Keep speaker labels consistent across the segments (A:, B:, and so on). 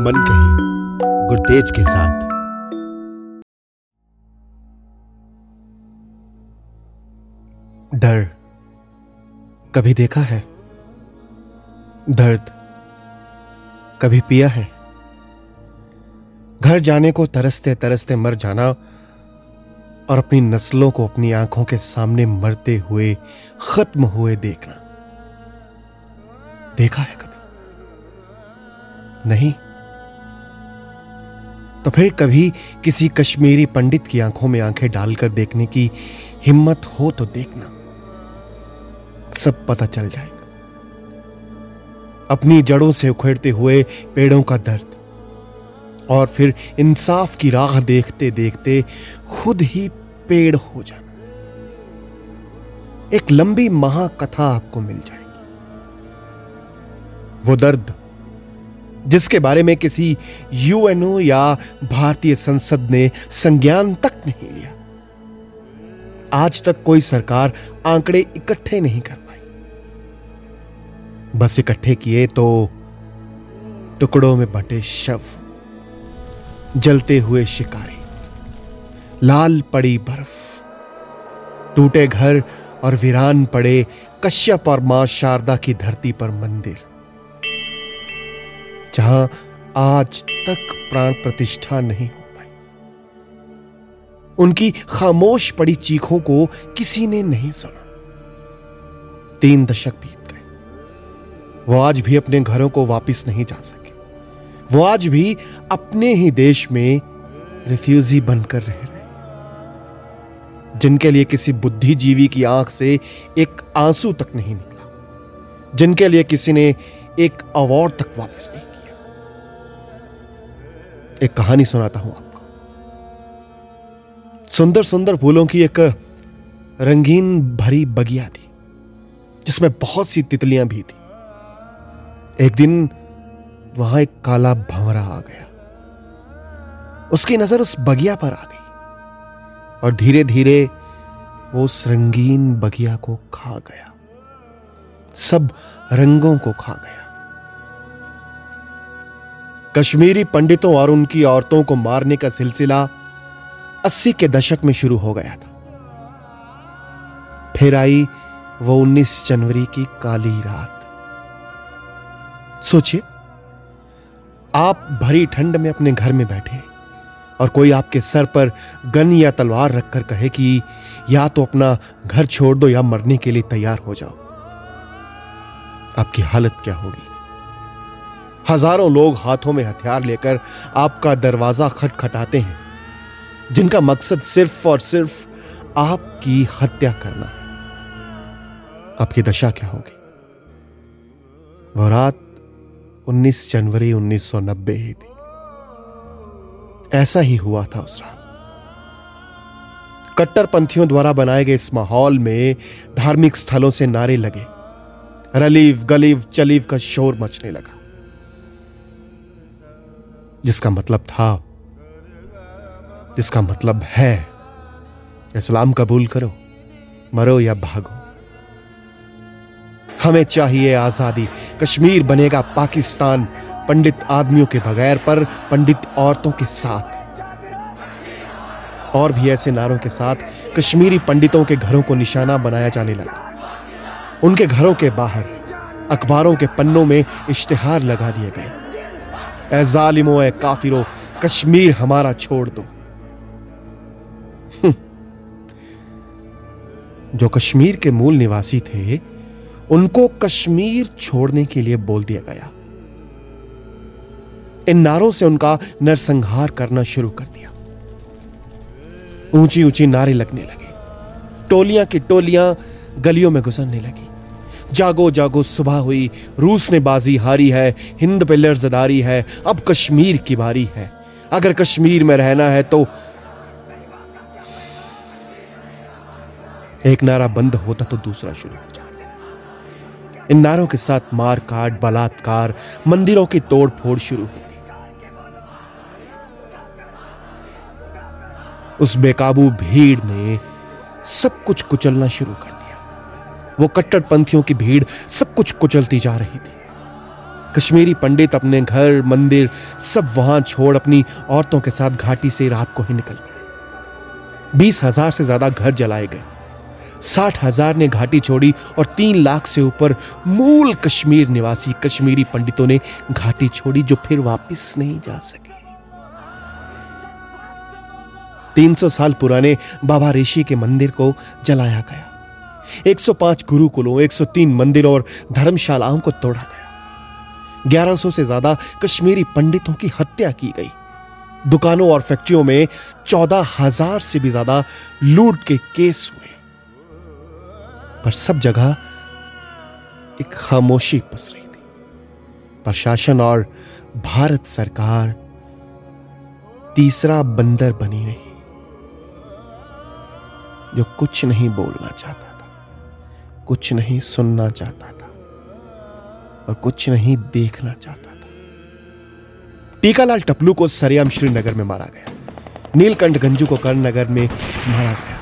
A: मन कही गुरतेज के साथ। डर कभी देखा है? दर्द कभी पिया है? घर जाने को तरसते तरसते मर जाना और अपनी नस्लों को अपनी आँखों के सामने मरते हुए, खत्म हुए देखना। देखा है कभी? नहीं। तो फिर कभी किसी कश्मीरी पंडित की आँखों में आँखें डालकर देखने की हिम्मत हो तो देखना। सब पता चल जाएगा। अपनी जड़ों से उखेड़ते हुए पेड़ों का दर्द और फिर इंसाफ की राह देखते देखते खुद ही पेड़ हो जाना। एक लंबी महाकथा आपको मिल जाएगी। वो दर्द जिसके बारे में किसी यूएनओ या भारतीय संसद ने संज्ञान तक नहीं लिया। आज तक कोई सरकार आंकड़े इकट्ठे नहीं कर पाई। बस इकट्ठे किए तो टुकड़ों में बटे शव, जलते हुए शिकारी, लाल पड़ी बर्फ़, टूटे घर और वीरान पड़े कश्यप और माँ शारदा की धरती पर मंदिर। जहाँ आज तक प्राण प्रतिष्ठा नहीं हो पाई। उनकी खामोश पड़ी चीखों को किसी ने नहीं सुना। तीन दशक बीत गए। वो आज भी अपने घरों को वापस नहीं जा सके। वो आज भी अपने ही देश में रिफ्यूजी बनकर रह रहे जिनके लिए किसी बुद्धिजीवी की आँख से एक आँसू तक नहीं निकला। जिनके लिए किसी ने एक अवार्ड तक वापस नहीं एक कहानी सुनाता हूँ आपको। सुंदर सुंदर फूलों की एक रंगीन भरी बगिया थी, जिसमें बहुत सी तितलियाँ भी थी। एक दिन वहाँ एक काला भंवरा आ गया। उसकी नज़र उस बगिया पर आ गई और धीरे धीरे वो उस रंगीन बगिया को खा गया। सब रंगों को खा गया। कश्मीरी पंडितों और उनकी औरतों को मारने का सिलसिला अस्सी के दशक में शुरू हो गया था। फिर आई वो 19 जनवरी की काली रात। सोचिए, आप भरी ठंड में अपने घर में बैठे और कोई आपके सर पर गन या तलवार रखकर कहे कि या तो अपना घर छोड़ दो या मरने के लिए तैयार हो जाओ। आपकी हालत क्या होगी? हज़ारों लोग हाथों में हथियार लेकर आपका दरवाज़ा खटखटाते हैं, जिनका मकसद सिर्फ़ और सिर्फ़ आपकी हत्या करना है। आपकी दशा क्या होगी? वह रात 19 जनवरी 1990 ही थी। ऐसा ही हुआ था उस रात। कट्टरपंथियों द्वारा बनाए गए इस माहौल में धार्मिक स्थलों से नारे लगे। रलीव, गलीव, चलीव का शोर मचने लगा। जिसका मतलब था, जिसका मतलब है, इस्लाम कबूल करो, मरो या भागो। हमें चाहिए आज़ादी। कश्मीर बनेगा पाकिस्तान, पंडित आदमियों के बगैर, पर पंडित औरतों के साथ। और भी ऐसे नारों के साथ, कश्मीरी पंडितों के घरों को निशाना बनाया जाने लगा। उनके घरों के बाहर, अखबारों के पन्नों में इश्तिहार लगा दिए गए। ए जालिमो, ए काफिरो, कश्मीर हमारा छोड़ दो। हम्म। जो कश्मीर के मूल निवासी थे, उनको कश्मीर छोड़ने के लिए बोल दिया गया। इन नारों से उनका नरसंहार करना शुरू कर दिया। ऊँची ऊँची नारे लगने लगे। टोलियाँ की टोलियाँ गलियों में गुजरने लगी। जागो जागो, सुबह हुई। रूस ने बाजी हारी है, हिंद पे लर्जदारी है। अब कश्मीर की बारी है। अगर कश्मीर में रहना है तो एक नारा बंद होता तो दूसरा शुरू हो जाता। इन नारों के साथ मार काट, बलात्कार, मंदिरों की तोड़ फोड़ शुरू हो उस बेकाबू भीड़ ने सब कुछ कुचलना शुरू कर दिया। वो कट्टरपंथियों की भीड़ सब कुछ कुचलती जा रही थी। कश्मीरी पंडित अपने घर, मंदिर, सब वहाँ छोड़ अपनी औरतों के साथ घाटी से रात को ही निकल गए। बीस हज़ार से ज़्यादा घर जलाए गए। साठ हज़ार ने घाटी छोड़ी और तीन लाख से ऊपर मूल कश्मीर निवासी कश्मीरी पंडितों ने घाटी छोड़ी जो फिर वापस नहीं जा सके। 300 साल पुराने बाबा ऋषि के मंदिर को जलाया गया। 105 गुरुकुलों 103 मंदिरों और धर्मशालाओं को तोड़ा गया। 1100 से ज़्यादा कश्मीरी पंडितों की हत्या की गई। दुकानों और फैक्ट्रियों में चौदह हज़ार से भी ज़्यादा लूट के केस हुए। पर सब जगह एक खामोशी पसरी थी। प्रशासन और भारत सरकार तीसरा बंदर बनी रही, जो कुछ नहीं बोलना चाहता। कुछ नहीं सुनना चाहता था और कुछ नहीं देखना चाहता था। टीकालाल टपलू को सरियाम श्रीनगर में मारा गया। नीलकंठ गंजू को करनगर में मारा गया।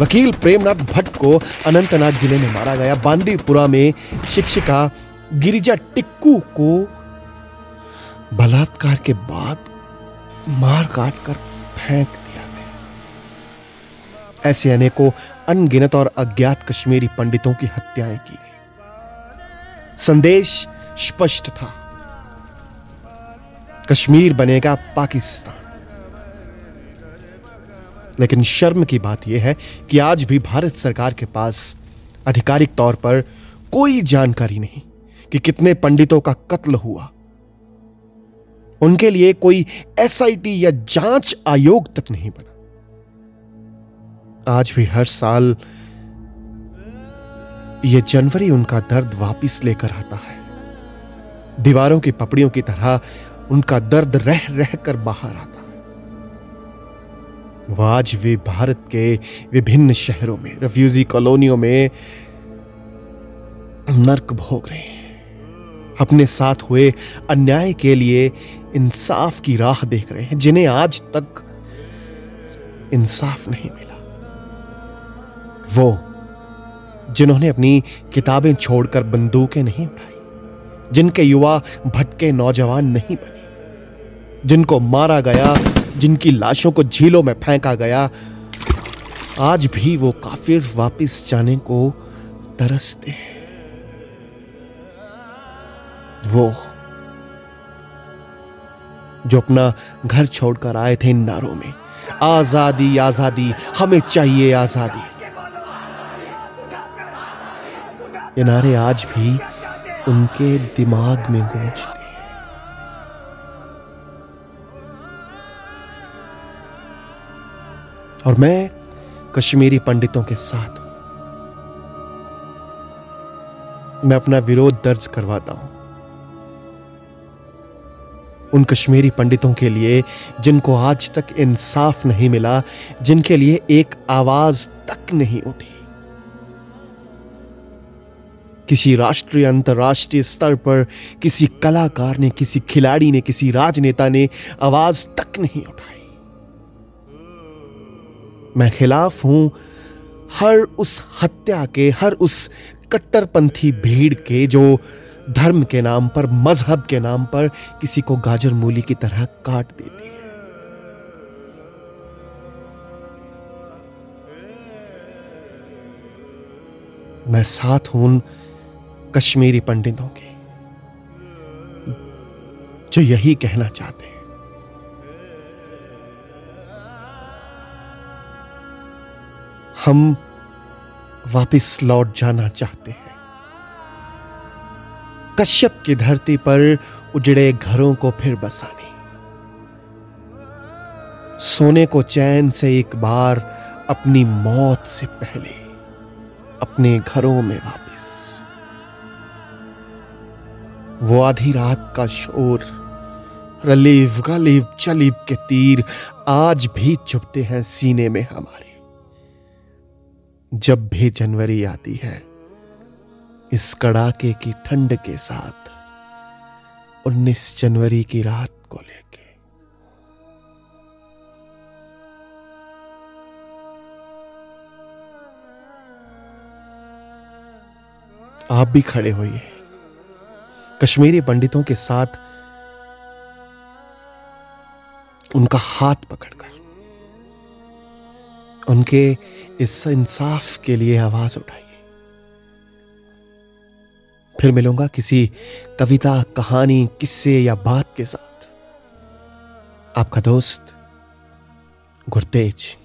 A: वकील प्रेमनाथ भट्ट को अनंतनाग ज़िले में मारा गया। बांदीपुरा में शिक्षिका गिरिजा टिक्कू को बलात्कार के बाद मार काट कर फेंक ऐसे अनेकों अनगिनत और अज्ञात कश्मीरी पंडितों की हत्याएँ की गई। संदेश स्पष्ट था। कश्मीर बनेगा पाकिस्तान। लेकिन शर्म की बात यह है कि आज भी भारत सरकार के पास आधिकारिक तौर पर कोई जानकारी नहीं कि कितने पंडितों का कत्ल हुआ। उनके लिए कोई एसआईटी या जाँच आयोग तक नहीं बना। आज भी हर साल ये जनवरी उनका दर्द वापिस लेकर आता है। दीवारों की पपड़ियों की तरह उनका दर्द रह रह कर बाहर आता है। वह आज भी भारत के विभिन्न शहरों में रेफ्यूजी कॉलोनियों में नर्क भोग रहे हैं। अपने साथ हुए अन्याय के लिए इंसाफ की राह देख रहे हैं, जिन्हें आज तक इंसाफ नहीं मिला। वो, जिन्होंने अपनी किताबें छोड़कर बंदूकें नहीं उठाई, जिनके युवा भटके नौजवान नहीं बने, जिनको मारा गया, जिनकी लाशों को झीलों में फेंका गया, आज भी वो काफिर वापस जाने को तरसते हैं। वो, जो अपना घर छोड़कर आए थे इन नारों में, आज़ादी आज़ादी, हमें चाहिए आज़ादी। ये नारे आज भी उनके दिमाग में गूंजते और मैं कश्मीरी पंडितों के साथ हूँ। मैं अपना विरोध दर्ज करवाता हूँ। उन कश्मीरी पंडितों के लिए जिनको आज तक इंसाफ नहीं मिला, जिनके लिए एक आवाज़ तक नहीं उठी। किसी राष्ट्रीय, अंतर्राष्ट्रीय स्तर पर किसी कलाकार ने, किसी खिलाड़ी ने, किसी राजनेता ने आवाज़ तक नहीं उठाई। मैं खिलाफ हूँ। हर उस हत्या के, हर उस कट्टरपंथी भीड़ के जो धर्म के नाम पर, मज़हब के नाम पर किसी को गाजर मूली की तरह काट देती है। मैं साथ हूँ। कश्मीरी पंडितों के, जो यही कहना चाहते हैं। हम वापस लौट जाना चाहते हैं। कश्यप की धरती पर उजड़े घरों को फिर बसाने। सोने को चैन से एक बार अपनी मौत से पहले अपने घरों में वापस। वो आधी रात का शोर, रलीव गलीब चलीब के तीर आज भी चुपते हैं सीने में हमारे। जब भी जनवरी आती है, इस कड़ाके की ठंड के साथ 19 जनवरी की रात को लेके। आप भी खड़े होइए। कश्मीरी पंडितों के साथ उनका हाथ पकड़कर, उनके इस इंसाफ के लिए आवाज़ उठाइए फिर मिलूँगा किसी कविता, कहानी, किस्से या बात के साथ। आपका दोस्त गुरतेज।